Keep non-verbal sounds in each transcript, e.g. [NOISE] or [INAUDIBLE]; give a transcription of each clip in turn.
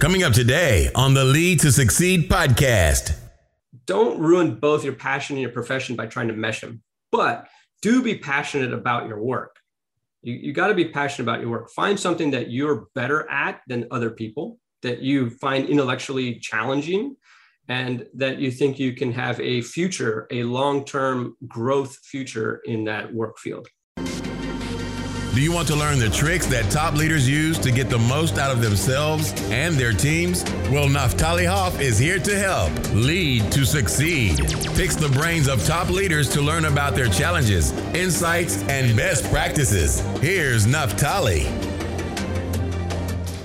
Coming up today on the Lead to Succeed podcast. Don't ruin both your passion and your profession by trying to mesh them, but do be passionate about your work. You, you got to be passionate about your work. Find something that you're better at than other people, that you find intellectually challenging, and that you think you can have a future, a long term growth future in that work field. Do you want to learn the tricks that top leaders use to get the most out of themselves and their teams? Well, Naftali Hoff is here to help lead to succeed. Picks the brains of top leaders to learn about their challenges, insights, and best practices. Here's Naftali.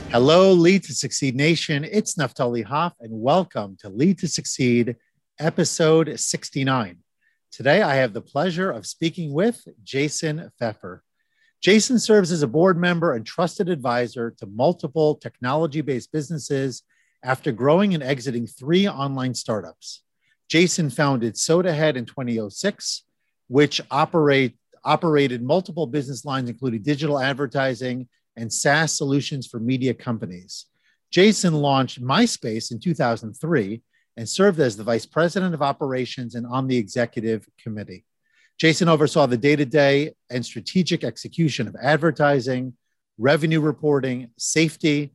Hello, Lead to Succeed Nation. It's Naftali Hoff, and welcome to Lead to Succeed, episode 69. Today, I have the pleasure of speaking with Jason Feffer. Jason serves as a board member and trusted advisor to multiple technology based businesses after growing and exiting three online startups. Jason founded SodaHead in 2006, which operate, operated multiple business lines, including digital advertising and SaaS solutions for media companies. Jason launched MySpace in 2003 and served as the vice president of operations and on the executive committee. Jason oversaw the day to day and strategic execution of advertising, revenue reporting, safety,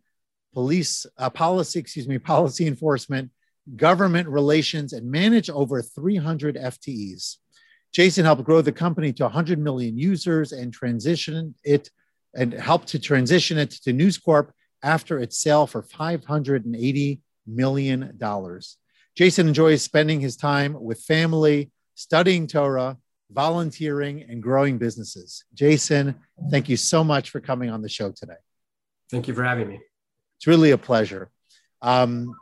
police uh, policy, excuse me, policy enforcement, government relations, and managed over 300 FTEs. Jason helped grow the company to 100 million users and transition it and helped to transition it to News Corp after its sale for 580 million dollars. Jason enjoys spending his time with family, studying Torah, volunteering, and growing businesses. Jason, thank you so much for coming on the show today. Thank you for having me. It's really a pleasure. Um,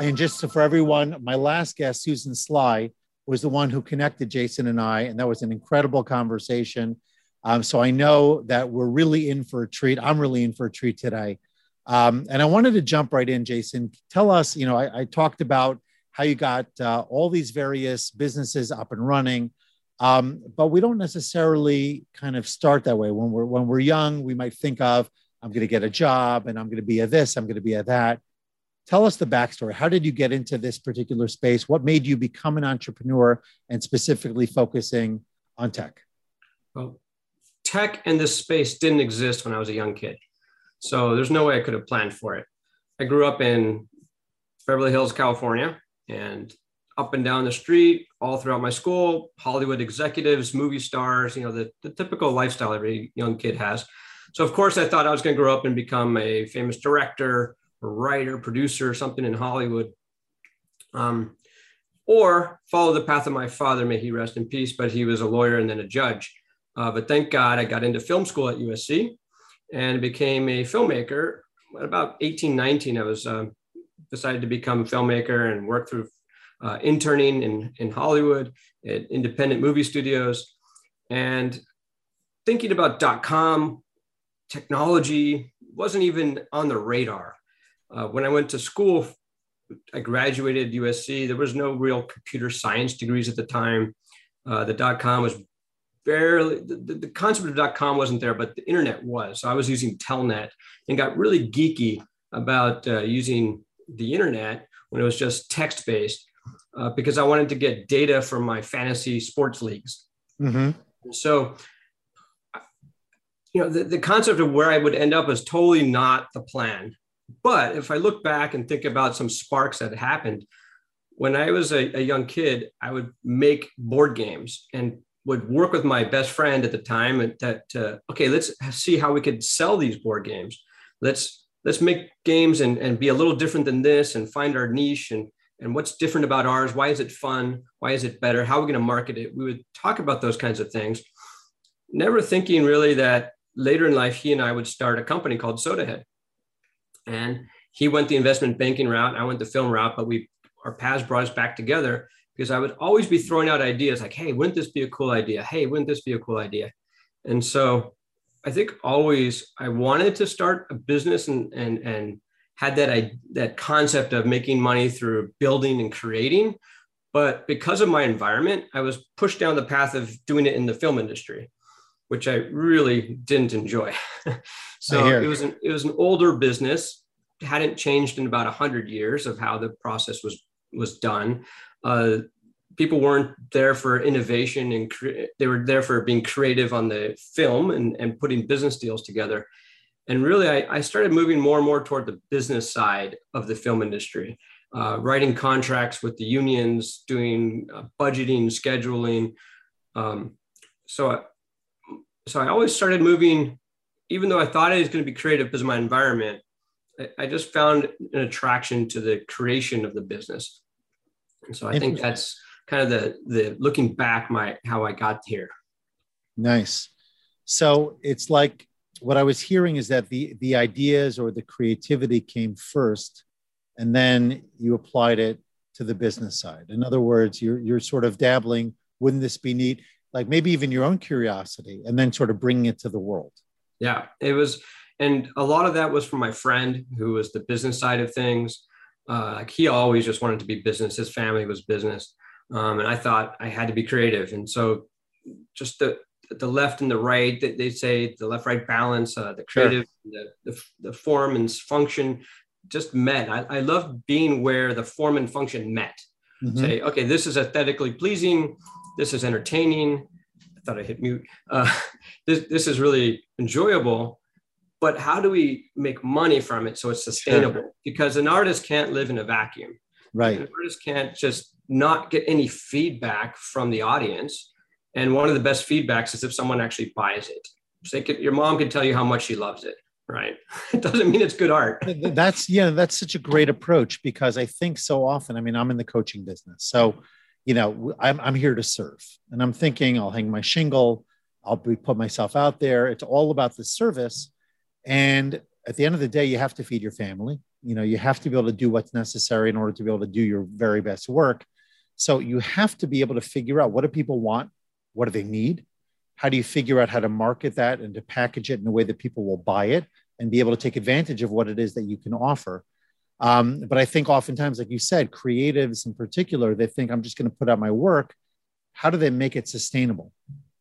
and just for everyone, my last guest, Susan Sly, was the one who connected Jason and I, and that was an incredible conversation. Um, so I know that we're really in for a treat. I'm really in for a treat today. Um, and I wanted to jump right in, Jason. Tell us, you know, I, I talked about how you got uh, all these various businesses up and running. Um, but we don't necessarily kind of start that way. When we're when we're young, we might think of I'm going to get a job and I'm going to be a this, I'm going to be a that. Tell us the backstory. How did you get into this particular space? What made you become an entrepreneur and specifically focusing on tech? Well, tech and this space didn't exist when I was a young kid. So there's no way I could have planned for it. I grew up in Beverly Hills, California, and up and down the street all throughout my school hollywood executives movie stars you know the, the typical lifestyle every young kid has. So of course i thought i was going to grow up and become a famous director or writer producer something in hollywood. Um, or follow the path of my father may he rest in peace but he was a lawyer and then a judge. Uh, but thank god i got into film school at usc and became a filmmaker. At about 18 19 i was uh, decided to become a filmmaker and work through uh, interning in, in Hollywood at independent movie studios and thinking about dot com technology wasn't even on the radar. Uh, when I went to school, I graduated USC. There was no real computer science degrees at the time. Uh, the dot com was barely the, the concept of dot com wasn't there, but the internet was. So I was using Telnet and got really geeky about uh, using the internet when it was just text based uh, because I wanted to get data from my fantasy sports leagues. Mm-hmm. So, you know, the, the concept of where I would end up is totally not the plan. But if I look back and think about some sparks that happened, when I was a, a young kid, I would make board games and would work with my best friend at the time that uh, okay, let's see how we could sell these board games. Let's let's make games and, and be a little different than this and find our niche and and what's different about ours? Why is it fun? Why is it better? How are we going to market it? We would talk about those kinds of things never thinking really that later in life he and i would start a company called sodahead. And he went the investment banking route i went the film route but we our paths brought us back together because i would always be throwing out ideas like hey wouldn't this be a cool idea? Hey wouldn't this be a cool idea? And so i think always i wanted to start a business and and and had that that concept of making money through building and creating. But because of my environment i was pushed down the path of doing it in the film industry which i really didn't enjoy. [LAUGHS] So it was an it was an older business. Hadn't changed in about 100 years of how the process was was done. Uh, people weren't there for innovation and cre- they were there for being creative on the film and, and putting business deals together and really I, I started moving more and more toward the business side of the film industry uh, writing contracts with the unions doing uh, budgeting scheduling um, so I, so I always started moving even though I thought I was going to be creative because of my environment I just found an attraction to the creation of the business. And so I think that's kind of the the looking back my how I got here. Nice. So it's like what I was hearing is that the the ideas or the creativity came first and then you applied it to the business side. In other words, you're you're sort of dabbling, wouldn't this be neat? Like maybe even your own curiosity and then sort of bringing it to the world. Yeah, it was and a lot of that was from my friend who was the business side of things uh, like he always just wanted to be business his family was business um, and i thought i had to be creative and so just the the left and the right that they say the left right balance uh, the creative sure. the, the, the form and function just met i, I love being where the form and function met mm-hmm. say okay this is aesthetically pleasing this is entertaining i thought i hit mute uh, [LAUGHS] this, this is really enjoyable but how do we make money from it so it's sustainable? Sure. Because an artist can't live in a vacuum. Right. An artist can't just not get any feedback from the audience. And one of the best feedbacks is if someone actually buys it. So could, your mom can tell you how much she loves it, right? [LAUGHS] It doesn't mean it's good art. That's yeah, that's such a great approach because I think so often. I mean, I'm in the coaching business, so you know, I'm I'm here to serve, and I'm thinking I'll hang my shingle, I'll be, put myself out there. It's all about the service and at the end of the day, you have to feed your family. You know, you have to be able to do what's necessary in order to be able to do your very best work. So you have to be able to figure out what do people want? What do they need? How do you figure out how to market that and to package it in a way that people will buy it and be able to take advantage of what it is that you can offer? Um, but I think oftentimes, like you said, creatives in particular, they think I'm just going to put out my work. How do they make it sustainable?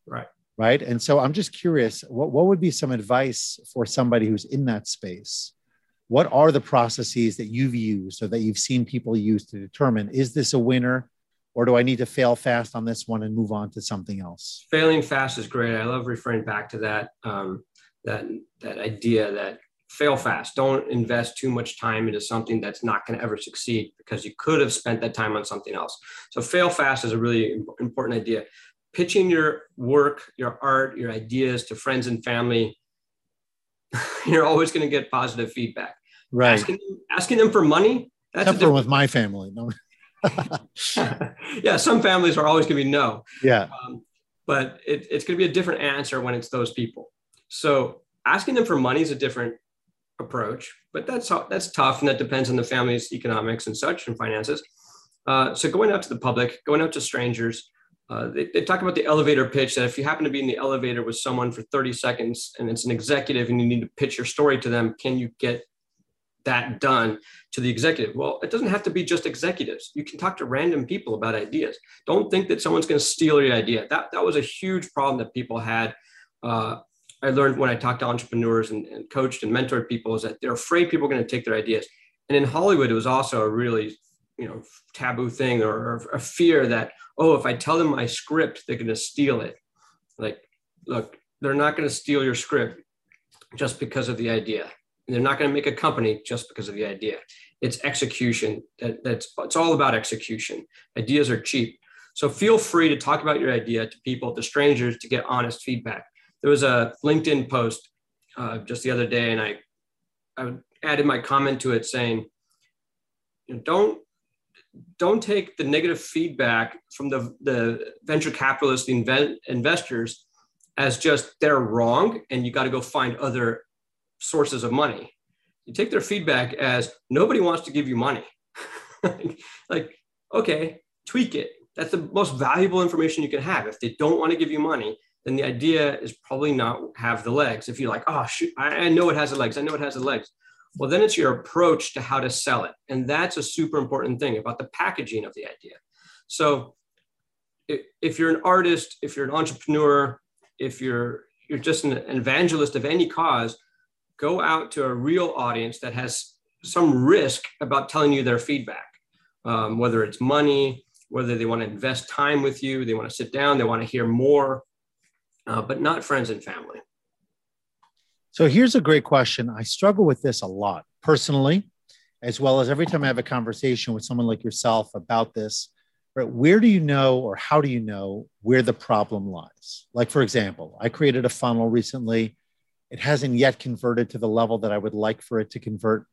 Right right and so i'm just curious what, what would be some advice for somebody who's in that space what are the processes that you've used or that you've seen people use to determine is this a winner or do i need to fail fast on this one and move on to something else failing fast is great i love referring back to that um, that that idea that fail fast don't invest too much time into something that's not going to ever succeed because you could have spent that time on something else so fail fast is a really important idea pitching your work, your art, your ideas to friends and family, [LAUGHS] you're always going to get positive feedback. Right. Asking, asking them for money. That's Except for with my family. No. [LAUGHS] yeah, some families are always going to be no. Yeah. Um, but it, it's going to be a different answer when it's those people. So asking them for money is a different approach, but that's that's tough, and that depends on the family's economics and such and finances. Uh, so going out to the public, going out to strangers, uh, they, they, talk about the elevator pitch that if you happen to be in the elevator with someone for 30 seconds and it's an executive and you need to pitch your story to them, can you get that done to the executive? Well, it doesn't have to be just executives. You can talk to random people about ideas. Don't think that someone's going to steal your idea. That, that was a huge problem that people had. Uh, I learned when I talked to entrepreneurs and, and coached and mentored people is that they're afraid people are going to take their ideas. And in Hollywood, it was also a really you know taboo thing or, a fear that oh if i tell them my script they're going to steal it like look they're not going to steal your script just because of the idea they're not going to make a company just because of the idea. It's execution that, that's it's all about execution. Ideas are cheap. So feel free to talk about your idea to people to strangers to get honest feedback. There was a linkedin post uh, just the other day and i i added my comment to it saying don't don't take the negative feedback from the, the venture capitalists, the invent, investors, as just they're wrong and you got to go find other sources of money. You take their feedback as nobody wants to give you money. [LAUGHS] like, okay, tweak it. That's the most valuable information you can have. If they don't want to give you money, then the idea is probably not have the legs. If you're like, oh, shoot, I, know it has the legs. I know it has the legs. Well, then it's your approach to how to sell it. And that's a super important thing about the packaging of the idea. So if you're an artist, if you're an entrepreneur, if you're you're just an evangelist of any cause, go out to a real audience that has some risk about telling you their feedback, um, whether it's money, whether they want to invest time with you, they want to sit down, they want to hear more, uh, but not friends and family. So here's a great question. I struggle with this a lot personally, as well as every time I have a conversation with someone like yourself about this. Right, where do you know, or how do you know where the problem lies? Like, for example, I created a funnel recently. It hasn't yet converted to the level that I would like for it to convert.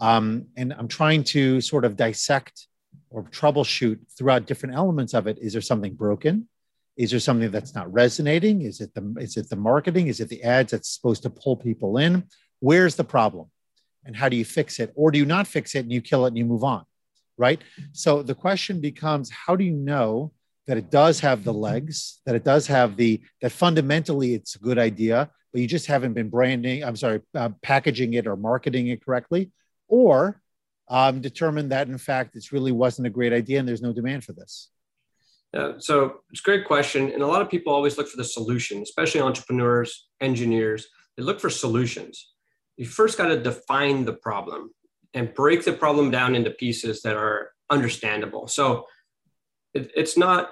Um, and I'm trying to sort of dissect or troubleshoot throughout different elements of it. Is there something broken? Is there something that's not resonating? Is it the is it the marketing? Is it the ads that's supposed to pull people in? Where's the problem? And how do you fix it? Or do you not fix it and you kill it and you move on? Right. So the question becomes how do you know that it does have the legs, that it does have the, that fundamentally it's a good idea, but you just haven't been branding, I'm sorry, uh, packaging it or marketing it correctly? Or um, determine that in fact it really wasn't a great idea and there's no demand for this? Yeah, so it's a great question. And a lot of people always look for the solution, especially entrepreneurs, engineers. They look for solutions. You first got to define the problem and break the problem down into pieces that are understandable. So it, it's not,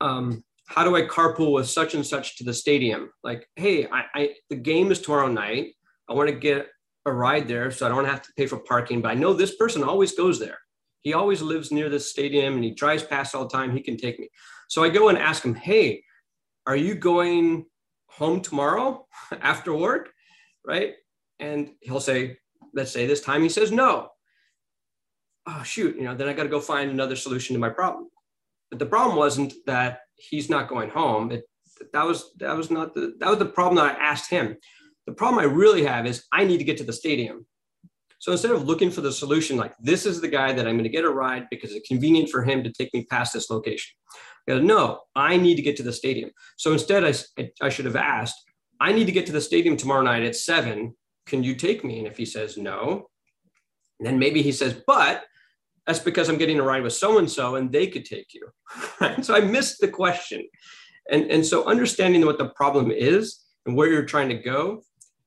um, how do I carpool with such and such to the stadium? Like, hey, I, I the game is tomorrow night. I want to get a ride there so I don't have to pay for parking, but I know this person always goes there. He always lives near this stadium and he drives past all the time. He can take me. So I go and ask him, Hey, are you going home tomorrow [LAUGHS] after work? Right. And he'll say, Let's say this time he says no. Oh, shoot. You know, then I got to go find another solution to my problem. But the problem wasn't that he's not going home. It, that was that was not the that was the problem that I asked him. The problem I really have is I need to get to the stadium. So instead of looking for the solution, like this is the guy that I'm going to get a ride because it's convenient for him to take me past this location. I go, no, I need to get to the stadium. So instead, I, I should have asked, I need to get to the stadium tomorrow night at seven. Can you take me? And if he says no, then maybe he says, but that's because I'm getting a ride with so and so and they could take you. [LAUGHS] So I missed the question. And, and so understanding what the problem is and where you're trying to go,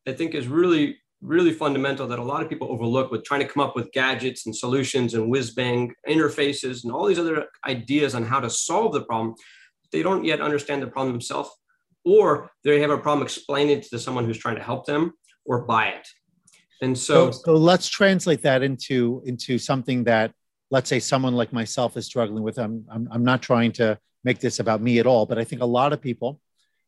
I think is really really fundamental that a lot of people overlook with trying to come up with gadgets and solutions and whiz bang interfaces and all these other ideas on how to solve the problem. They don't yet understand the problem themselves, or they have a problem explaining it to someone who's trying to help them or buy it. And so, so, so let's translate that into into something that let's say someone like myself is struggling with. I'm, I'm I'm not trying to make this about me at all, but I think a lot of people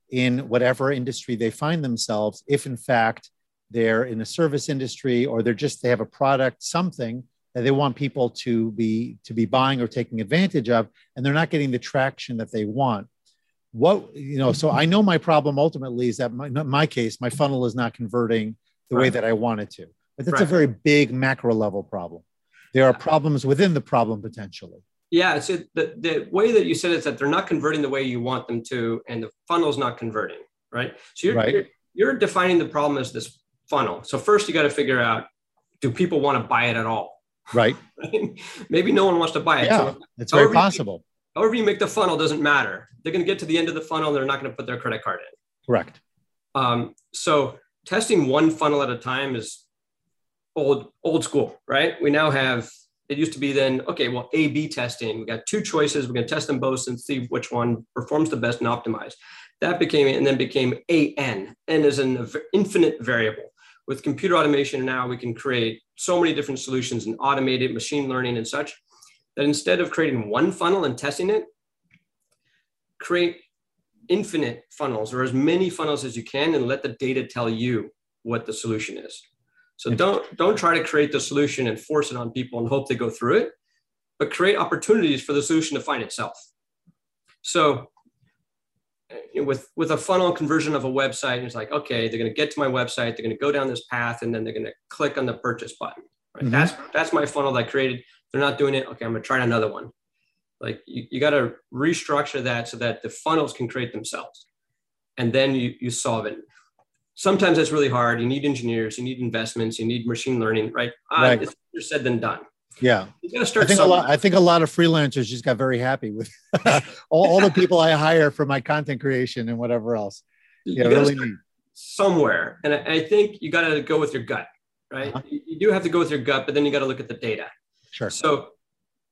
in whatever industry they find themselves, if in fact they're in a service industry or they're just they have a product something that they want people to be to be buying or taking advantage of and they're not getting the traction that they want what you know so i know my problem ultimately is that my, my case my funnel is not converting the right. way that i want it to but that's right. a very big macro level problem there are problems within the problem potentially yeah so the, the way that you said is that they're not converting the way you want them to and the funnel's not converting right so you're, right. you're, you're defining the problem as this funnel. So first you got to figure out, do people want to buy it at all? [LAUGHS] Right. Maybe no one wants to buy it. Yeah, so it's very possible. You, however you make the funnel doesn't matter. They're going to get to the end of the funnel. And they're not going to put their credit card in. Correct. Um, so testing one funnel at a time is old, old school, right? We now have, it used to be then, okay, well, A, B testing. We got two choices. We're going to test them both and see which one performs the best and optimize. That became, and then became A N. N is an infinite variable with computer automation now we can create so many different solutions and automated machine learning and such that instead of creating one funnel and testing it create infinite funnels or as many funnels as you can and let the data tell you what the solution is so don't don't try to create the solution and force it on people and hope they go through it but create opportunities for the solution to find itself so with with a funnel conversion of a website, it's like, okay, they're going to get to my website, they're going to go down this path, and then they're going to click on the purchase button. Right? Mm-hmm. That's that's my funnel that I created. They're not doing it. Okay, I'm going to try another one. Like you, you got to restructure that so that the funnels can create themselves, and then you you solve it. Sometimes that's really hard. You need engineers, you need investments, you need machine learning. Right? Uh, right. Uh, it's easier said than done. Yeah. I think a lot. I think a lot of freelancers just got very happy with [LAUGHS] all, all, the people I hire for my content creation and whatever else. Yeah, really neat. Somewhere, and I, I think you got to go with your gut, right? Uh-huh. You do have to go with your gut, but then you got to look at the data. Sure. So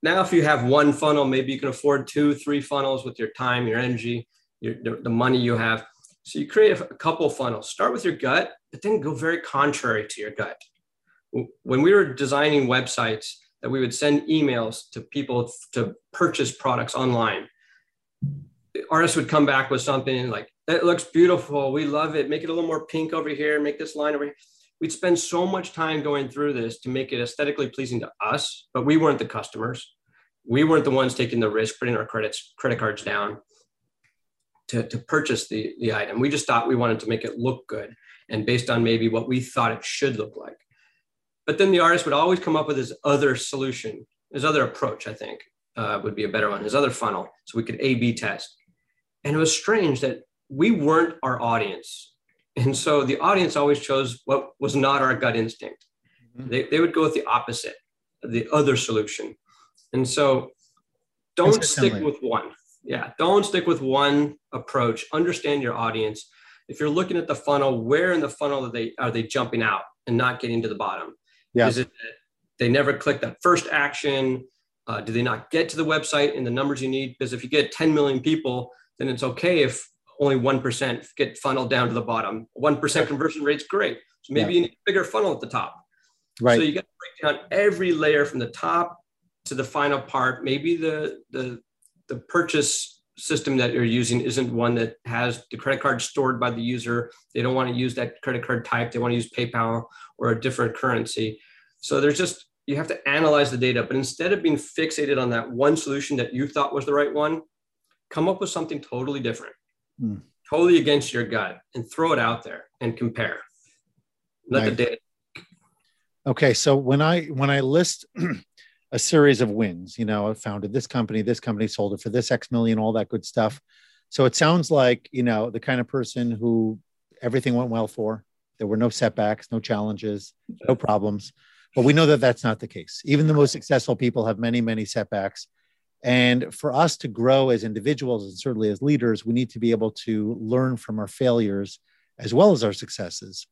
now, if you have one funnel, maybe you can afford two, three funnels with your time, your energy, your, the money you have. So you create a couple funnels. Start with your gut, but then go very contrary to your gut. When we were designing websites that we would send emails to people to purchase products online, artists would come back with something like, "It looks beautiful. We love it. Make it a little more pink over here. Make this line over here." We'd spend so much time going through this to make it aesthetically pleasing to us, but we weren't the customers. We weren't the ones taking the risk, putting our credits credit cards down to, to purchase the, the item. We just thought we wanted to make it look good and based on maybe what we thought it should look like. But then the artist would always come up with his other solution, his other approach, I think uh, would be a better one, his other funnel. So we could A B test. And it was strange that we weren't our audience. And so the audience always chose what was not our gut instinct. Mm-hmm. They, they would go with the opposite, the other solution. And so don't stick with one yeah don't stick with one approach. Understand your audience. If you're looking at the funnel where in the funnel are they are they jumping out and not getting to the bottom? Yeah. is it that they never click that first action? Uh, do they not get to the website in the numbers you need? Because if you get 10 million people then it's okay if only 1% get funneled down to the bottom. 1% conversion rate's great. So maybe yeah. you need a bigger funnel at the top. Right. So you got to break down every layer from the top to the final part. Maybe the the the purchase system that you're using isn't one that has the credit card stored by the user. They don't want to use that credit card type. They want to use PayPal or a different currency. So there's just, you have to analyze the data. But instead of being fixated on that one solution that you thought was the right one, come up with something totally different, mm. totally against your gut, and throw it out there and compare. Let right. the data. Okay, so when I when I list [CLEARS THROAT] a series of wins. You know, I founded this company, this company sold it for this X million, all that good stuff. So it sounds like, you know, the kind of person who everything went well for. There were no setbacks, no challenges, no problems. But we know that that's not the case. Even the most successful people have many, many setbacks. And for us to grow as individuals and certainly as leaders, we need to be able to learn from our failures as well as our successes.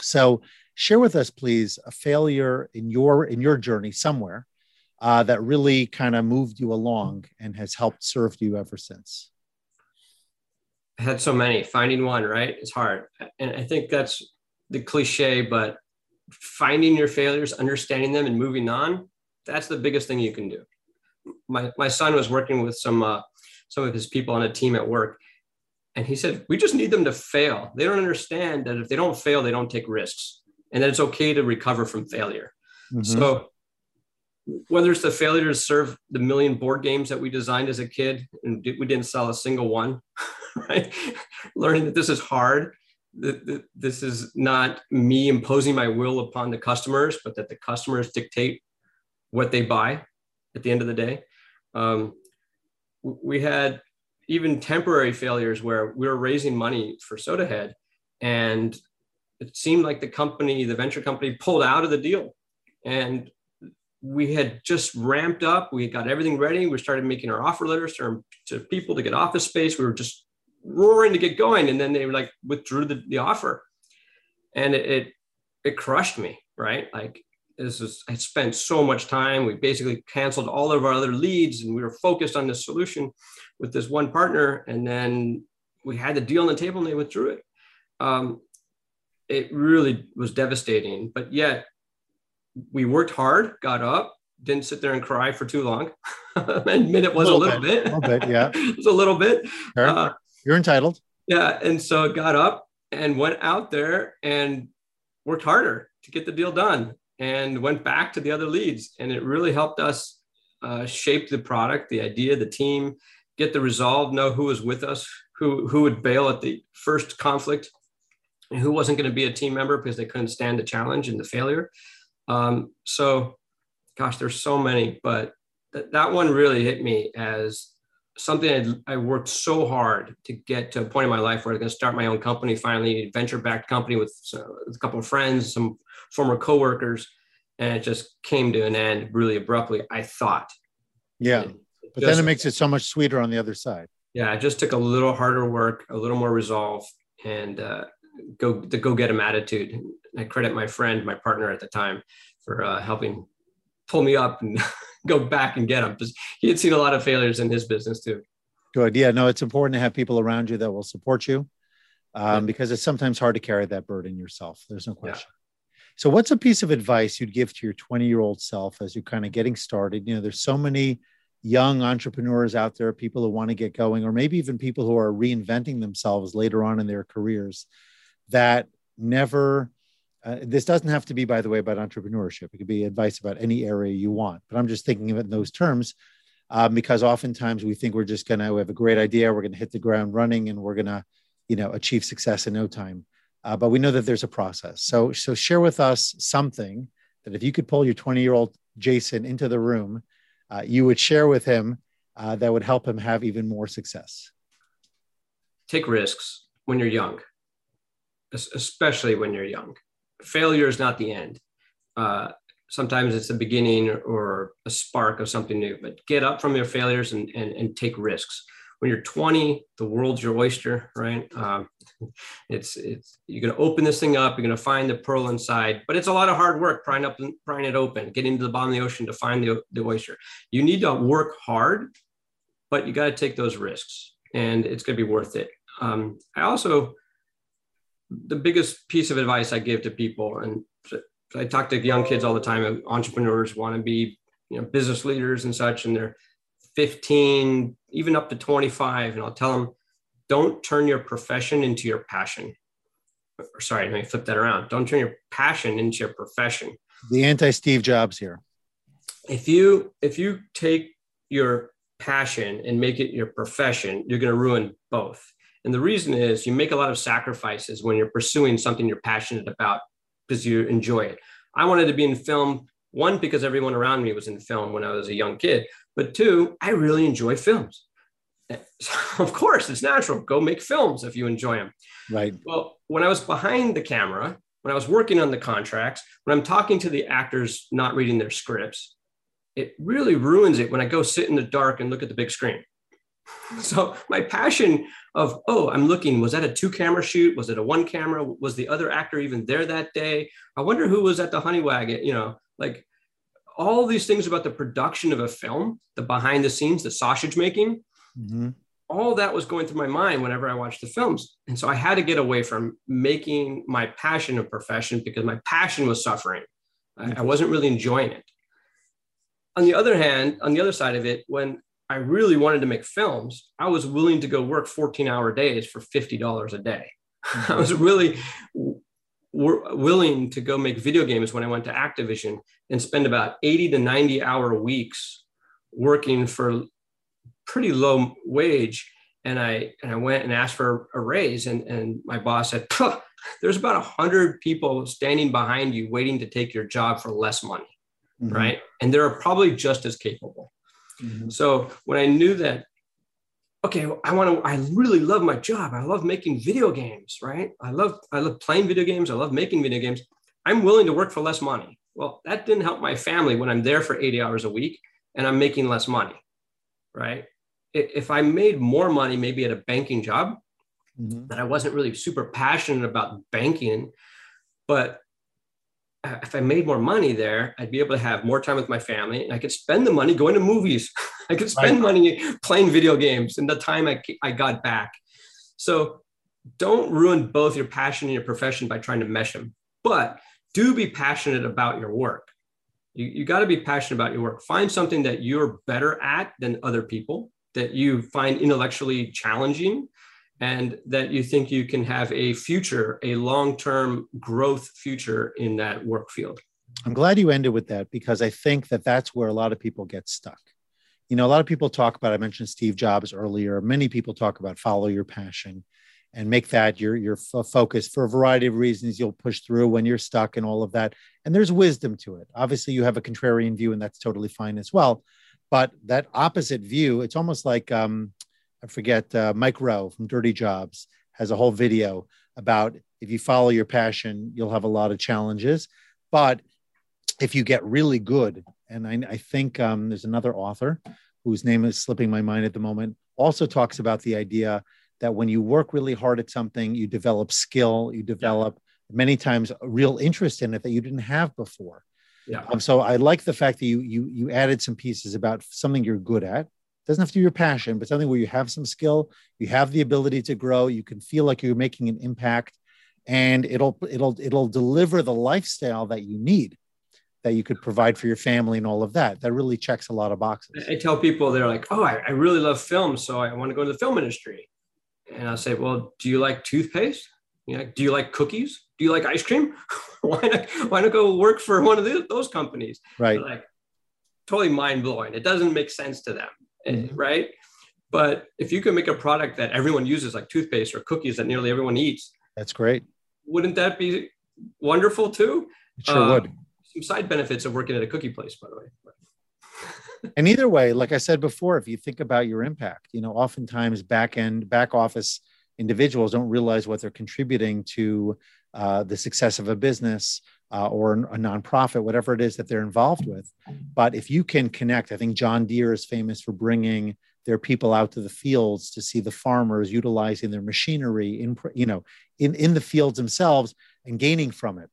So share with us, please, a failure in your in your journey somewhere uh, that really kind of moved you along and has helped serve you ever since? I had so many. Finding one, right? It's hard. And I think that's the cliche, but finding your failures, understanding them, and moving on, that's the biggest thing you can do. My, my son was working with some, uh, some of his people on a team at work. And he said, We just need them to fail. They don't understand that if they don't fail, they don't take risks and that it's okay to recover from failure. Mm-hmm. So whether it's the failure to serve the million board games that we designed as a kid and we didn't sell a single one, [LAUGHS] right? Learning that this is hard, that this is not me imposing my will upon the customers, but that the customers dictate what they buy at the end of the day. Um, we had even temporary failures where we were raising money for SodaHead and it seemed like the company, the venture company pulled out of the deal. And we had just ramped up. We got everything ready. We started making our offer letters to, to people to get office space. We were just roaring to get going. And then they were like withdrew the, the offer. And it, it, it crushed me, right? Like this is, I spent so much time. We basically canceled all of our other leads and we were focused on this solution with this one partner. And then we had the deal on the table and they withdrew it. Um, it really was devastating, but yet we worked hard, got up, didn't sit there and cry for too long. [LAUGHS] admit it was a little, a little bit. bit. A little bit, yeah. [LAUGHS] it was a little bit. Sure. Uh, You're entitled. Yeah. And so got up and went out there and worked harder to get the deal done and went back to the other leads. And it really helped us uh, shape the product, the idea, the team, get the resolve, know who was with us, who, who would bail at the first conflict, and who wasn't going to be a team member because they couldn't stand the challenge and the failure. Um, so, gosh, there's so many, but th- that one really hit me as something I, I worked so hard to get to a point in my life where I was going to start my own company, finally, venture backed company with, uh, with a couple of friends, some former coworkers, and it just came to an end really abruptly. I thought. Yeah, but just, then it makes it so much sweeter on the other side. Yeah, it just took a little harder work, a little more resolve, and uh, go the go get 'em attitude. I credit my friend, my partner at the time, for uh, helping pull me up and [LAUGHS] go back and get him because he had seen a lot of failures in his business too. Good. Yeah. No, it's important to have people around you that will support you um, yeah. because it's sometimes hard to carry that burden yourself. There's no question. Yeah. So, what's a piece of advice you'd give to your 20 year old self as you're kind of getting started? You know, there's so many young entrepreneurs out there, people who want to get going, or maybe even people who are reinventing themselves later on in their careers that never. Uh, this doesn't have to be, by the way, about entrepreneurship. It could be advice about any area you want. But I'm just thinking of it in those terms um, because oftentimes we think we're just going to have a great idea, we're going to hit the ground running, and we're going to, you know, achieve success in no time. Uh, but we know that there's a process. So, so share with us something that if you could pull your 20 year old Jason into the room uh, you would share with him uh, that would help him have even more success? Take risks when you're young, especially when you're young. Failure is not the end. Uh, sometimes it's the beginning or a spark of something new, but get up from your failures and, and, and take risks when you're 20, the world's your oyster, right? Um, [LAUGHS] it's it's you're gonna open this thing up, you're gonna find the pearl inside, but it's a lot of hard work prying up prying it open, getting to the bottom of the ocean to find the, the oyster. You need to work hard, but you got to take those risks, and it's gonna be worth it. Um, I also the biggest piece of advice I give to people, and I talk to young kids all the time. Entrepreneurs want to be, you know, business leaders and such, and they're 15, even up to 25. And I'll tell them, don't turn your profession into your passion. Or sorry, let me flip that around. Don't turn your passion into your profession. The anti Steve Jobs here. If you if you take your passion and make it your profession, you're going to ruin both. And the reason is you make a lot of sacrifices when you're pursuing something you're passionate about because you enjoy it. I wanted to be in film, one, because everyone around me was in film when I was a young kid, but two, I really enjoy films. [LAUGHS] So of course, it's natural. Go make films if you enjoy them. Right. Well, when I was behind the camera, when I was working on the contracts, when I'm talking to the actors not reading their scripts, it really ruins it when I go sit in the dark and look at the big screen. [LAUGHS] So my passion of, oh, I'm looking, was that a two camera shoot? Was it a one camera? Was the other actor even there that day? I wonder who was at the honey wagon, you know, like all these things about the production of a film, the behind the scenes, the sausage making, mm-hmm. all that was going through my mind whenever I watched the films. And so I had to get away from making my passion a profession because my passion was suffering. Mm-hmm. I, I wasn't really enjoying it. On the other hand, on the other side of it, when I really wanted to make films, I was willing to go work 14 hour days for $50 a day. [LAUGHS] I was really were willing to go make video games when I went to Activision and spend about 80 to 90 hour weeks working for pretty low wage. And I and I went and asked for a raise, and, and my boss said, "There's about a hundred people standing behind you waiting to take your job for less money, mm-hmm. right? And they're probably just as capable." Mm-hmm. So when I knew that okay, I want to, I really love my job. I love making video games, right? I love, I love playing video games. I love making video games. I'm willing to work for less money. Well, that didn't help my family when I'm there for 80 hours a week and I'm making less money, right? If I made more money, maybe at a banking job, mm-hmm. that I wasn't really super passionate about banking, but Uh, if I made more money there, I'd be able to have more time with my family and I could spend the money going to movies. [LAUGHS] I could spend right. money playing video games and the time I, I got back. So don't ruin both your passion and your profession by trying to mesh them, but do be passionate about your work. You, you got to be passionate about your work. Find something that you're better at than other people, that you find intellectually challenging, and that you think you can have a future, a long term growth future in that work field. I'm glad you ended with that because I think that that's where a lot of people get stuck. You know, a lot of people talk about, I mentioned Steve Jobs earlier. Many people talk about follow your passion and make that your, your focus for a variety of reasons. You'll push through when you're stuck and all of that. And there's wisdom to it. Obviously, you have a contrarian view, and that's totally fine as well. But that opposite view, it's almost like, um, I forget, uh, Mike Rowe from Dirty Jobs has a whole video about if you follow your passion, you'll have a lot of challenges. But if you get really good, and I, I think um, there's another author whose name is slipping my mind at the moment, also talks about the idea that when you work really hard at something, you develop skill, you develop many times a real interest in it that you didn't have before. Yeah. Um, so I like the fact that you you you added some pieces about something you're good at. Doesn't have to be your passion, but something where you have some skill, you have the ability to grow, you can feel like you're making an impact, and it'll it'll it'll deliver the lifestyle that you need that you could provide for your family and all of that. That really checks a lot of boxes. I tell people they're like, "Oh, I, I really love film, so I want to go into the film industry." And I say, "Well, do you like toothpaste? You know, do you like cookies? Do you like ice cream? [LAUGHS] why not? Why not go work for one of those companies?" Right. They're like totally mind blowing. It doesn't make sense to them, Mhm. right? But if you can make a product that everyone uses, like toothpaste or cookies that nearly everyone eats, That's great. wouldn't that be wonderful too? It sure Uh, would. Some side benefits of working at a cookie place, by the way. [LAUGHS] And either way, like I said before, if you think about your impact, you know, oftentimes back end, back office individuals don't realize what they're contributing to uh, the success of a business uh, or a nonprofit, whatever it is that they're involved with. But if you can connect, I think John Deere is famous for bringing their people out to the fields to see the farmers utilizing their machinery in, you know, in, in the fields themselves and gaining from it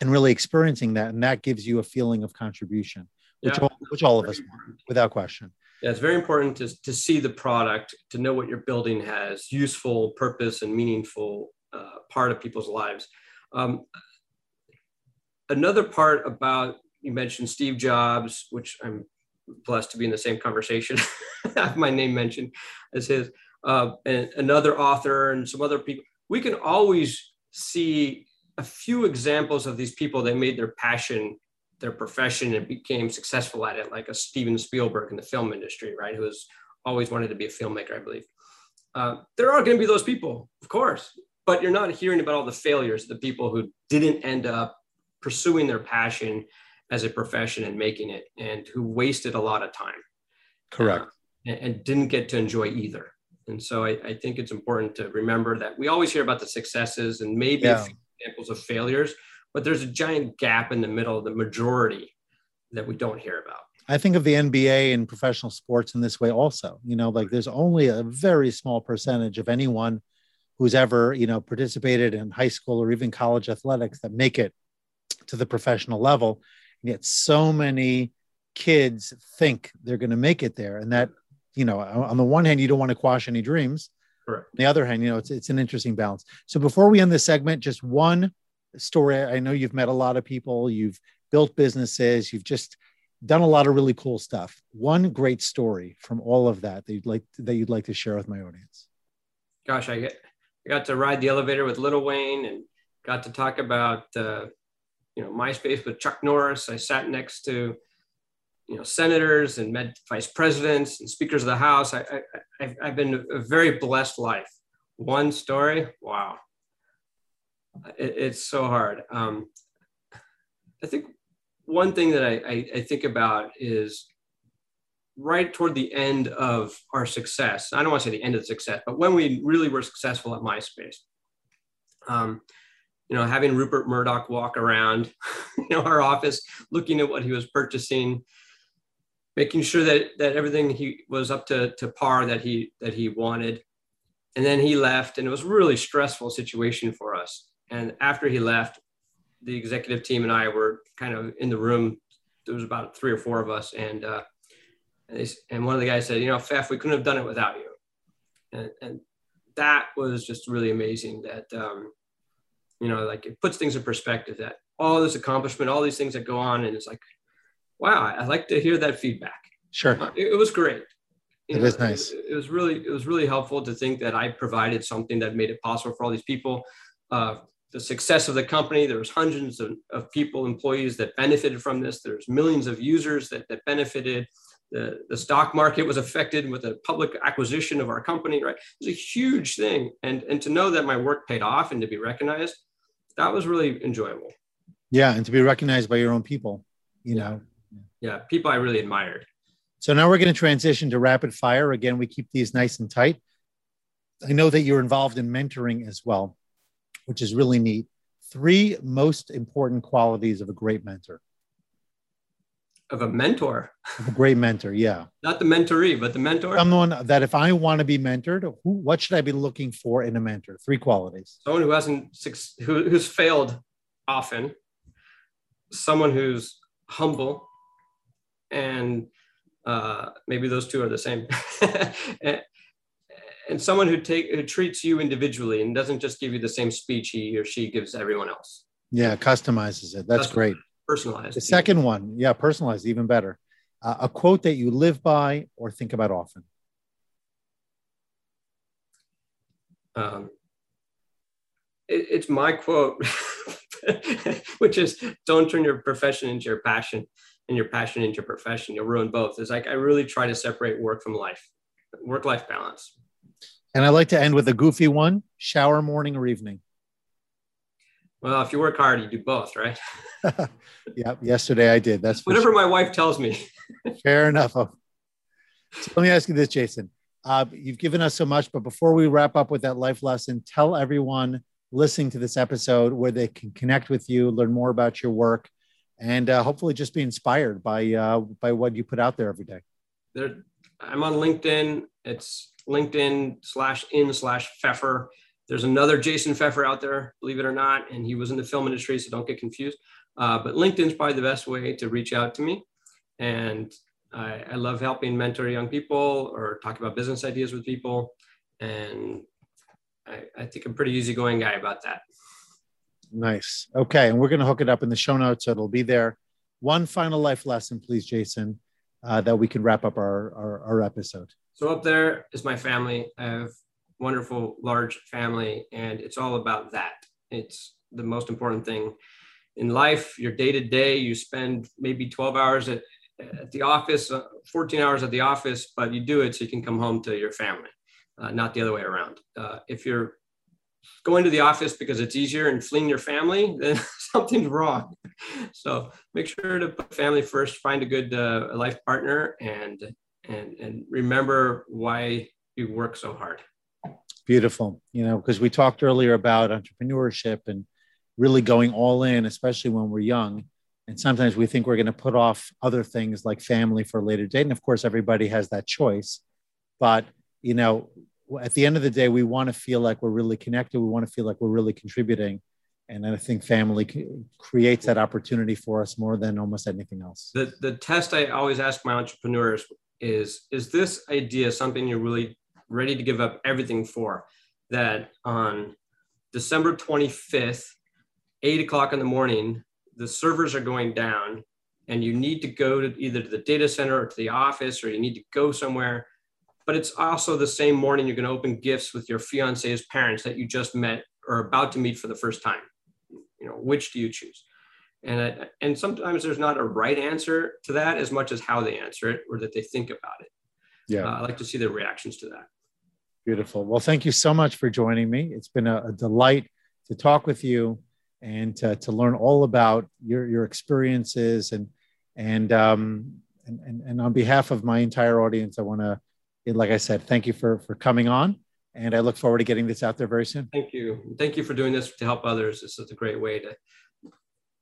and really experiencing that. And that gives you a feeling of contribution which, Yeah. all, which all of us want, without question. Yeah, it's very important to, to see the product, to know what your building has useful purpose and meaningful uh, part of people's lives. Um, another part about you mentioned Steve Jobs, which I'm blessed to be in the same conversation, [LAUGHS] have my name mentioned as his, uh, and another author and some other people. We can always see a few examples of these people that made their passion their profession and became successful at it, like a Steven Spielberg in the film industry, right? Who has always wanted to be a filmmaker, I believe. Uh, there are going to be those people, of course, but you're not hearing about all the failures, the people who didn't end up pursuing their passion as a profession and making it, and who wasted a lot of time. Correct. Uh, and, and didn't get to enjoy either. And so I, I, think it's important to remember that we always hear about the successes and maybe Yeah. examples of failures, but there's a giant gap in the middle, the majority that we don't hear about. I think of the NBA and professional sports in this way also. You know, like there's only a very small percentage of anyone who's ever, you know, participated in high school or even college athletics that make it to the professional level. And yet so many kids think they're going to make it there. And that, you know, on the one hand, you don't want to quash any dreams. Correct. On the other hand, you know, it's it's an interesting balance. So before we end this segment, just one story. I know you've met a lot of people, you've built businesses, you've just done a lot of really cool stuff. One great story from all of that that you'd like that you'd like to share with my audience. Gosh, I get I got to ride the elevator with Lil Wayne and got to talk about uh, you know MySpace with Chuck Norris. I sat next to you know senators and met vice presidents and speakers of the House. I, I, I've, I've been a very blessed life. One story, wow, it, it's so hard. Um, I think one thing that I, I, I think about is right toward the end of our success. I don't want to say the end of the success, but when we really were successful at MySpace. Um, you know, having Rupert Murdoch walk around, [LAUGHS] you know, our office, looking at what he was purchasing, making sure that that everything he was up to to par that he that he wanted, and then he left, and it was a really stressful situation for us. And after he left, the executive team and I were kind of in the room. There was about three or four of us, and uh, and, they, and one of the guys said, "You know, Fef, we couldn't have done it without you," and, and that was just really amazing. That um, you know, like it puts things in perspective. That all this accomplishment, all these things that go on, and it's like, wow, I like to hear that feedback. Sure. Uh, It, it was great. You It is nice. It, it was really, it was really helpful to think that I provided something that made it possible for all these people. Uh, the success of the company, there was hundreds of, of people, employees that benefited from this. There's millions of users that, that benefited. The, the stock market was affected with a public acquisition of our company, right? It was a huge thing. And, and to know that my work paid off and to be recognized, that was really enjoyable. Yeah, and to be recognized by your own people, you Yeah. know. Yeah, people I really admired. So now we're going to transition to rapid fire. Again, we keep these nice and tight. I know that you're involved in mentoring as well, which is really neat. Three most important qualities of a great mentor. Of a mentor. A great mentor, yeah. Not the mentoree, but the mentor. Someone that if I want to be mentored, who, what should I be looking for in a mentor? Three qualities. Someone who hasn't who, who's failed often. Someone who's humble, and uh, maybe those two are the same. [LAUGHS] and, and someone who take who treats you individually and doesn't just give you the same speech he or she gives everyone else. Yeah, customizes it. That's great. Personalized. The second one, yeah, personalized, even better. Uh, a quote that you live by or think about often. Um, it, it's my quote, [LAUGHS] which is "Don't turn your profession into your passion, and your passion into your profession. You'll ruin both." It's like I really try to separate work from life, work-life balance. And I like to end with a goofy one: shower morning or evening. Well, if you work hard, you do both, right? [LAUGHS] [LAUGHS] yeah. Yesterday I did. That's whatever sure. my wife tells me. [LAUGHS] Fair enough. So let me ask you this, Jason. Uh, you've given us so much, but before we wrap up with that life lesson, tell everyone listening to this episode where they can connect with you, learn more about your work, and uh, hopefully just be inspired by uh, by what you put out there every day. There, I'm on LinkedIn. It's LinkedIn slash in slash Feffer. There's another Jason Feffer out there, believe it or not, and he was in the film industry, so don't get confused. Uh, but LinkedIn's probably the best way to reach out to me. And I, I love helping mentor young people or talk about business ideas with people. And I, I think I'm a pretty easygoing guy about that. Nice. Okay. And we're going to hook it up in the show notes. So it'll be there. One final life lesson, please, Jason, uh, that we can wrap up our, our, our episode. So up there is my family. I have wonderful, large family, and it's all about that. It's the most important thing in life. Your day to day, you spend maybe 12 hours at, at the office, uh, 14 hours at the office, but you do it so you can come home to your family, uh, not the other way around. Uh, if you're going to the office because it's easier and fleeing your family, [LAUGHS] then something's wrong. So make sure to put family first, find a good uh, life partner, and and and remember why you work so hard. Beautiful. You know, because we talked earlier about entrepreneurship and really going all in, especially when we're young. And sometimes we think we're going to put off other things like family for a later date. And of course, everybody has that choice. But, you know, at the end of the day, we want to feel like we're really connected. We want to feel like we're really contributing. And I think family creates that opportunity for us more than almost anything else. The, the test I always ask my entrepreneurs is Is this idea something you're really ready to give up everything for. That on December 25th, eight o'clock in the morning, the servers are going down and you need to go to either to the data center or to the office or you need to go somewhere. But it's also the same morning you're going to open gifts with your fiance's parents that you just met or about to meet for the first time. You know, which do you choose? And, I, and sometimes there's not a right answer to that as much as how they answer it or that they think about it. Yeah. Uh, I like to see their reactions to that. Beautiful. Well, thank you so much for joining me. It's been a, a delight to talk with you and to, to learn all about your, your experiences and and, um, and and and on behalf of my entire audience, I want to, like I said, thank you for for coming on, and I look forward to getting this out there very soon. Thank you. Thank you for doing this to help others. This is a great way to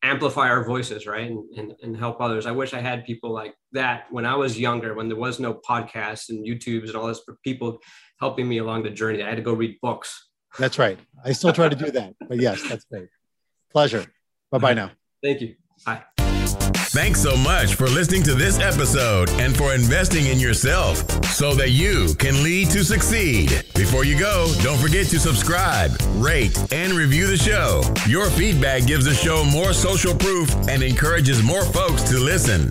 amplify our voices, right? And, and, and help others. I wish I had people like that when I was younger, when there was no podcasts and YouTubes and all this for people helping me along the journey. I had to go read books. That's right. I still try to do that. But yes, that's great. Pleasure. Bye bye now. Thank you. Bye. Thanks so much for listening to this episode and for investing in yourself so that you can lead to succeed. Before you go, don't forget to subscribe, rate, and review the show. Your feedback gives the show more social proof and encourages more folks to listen.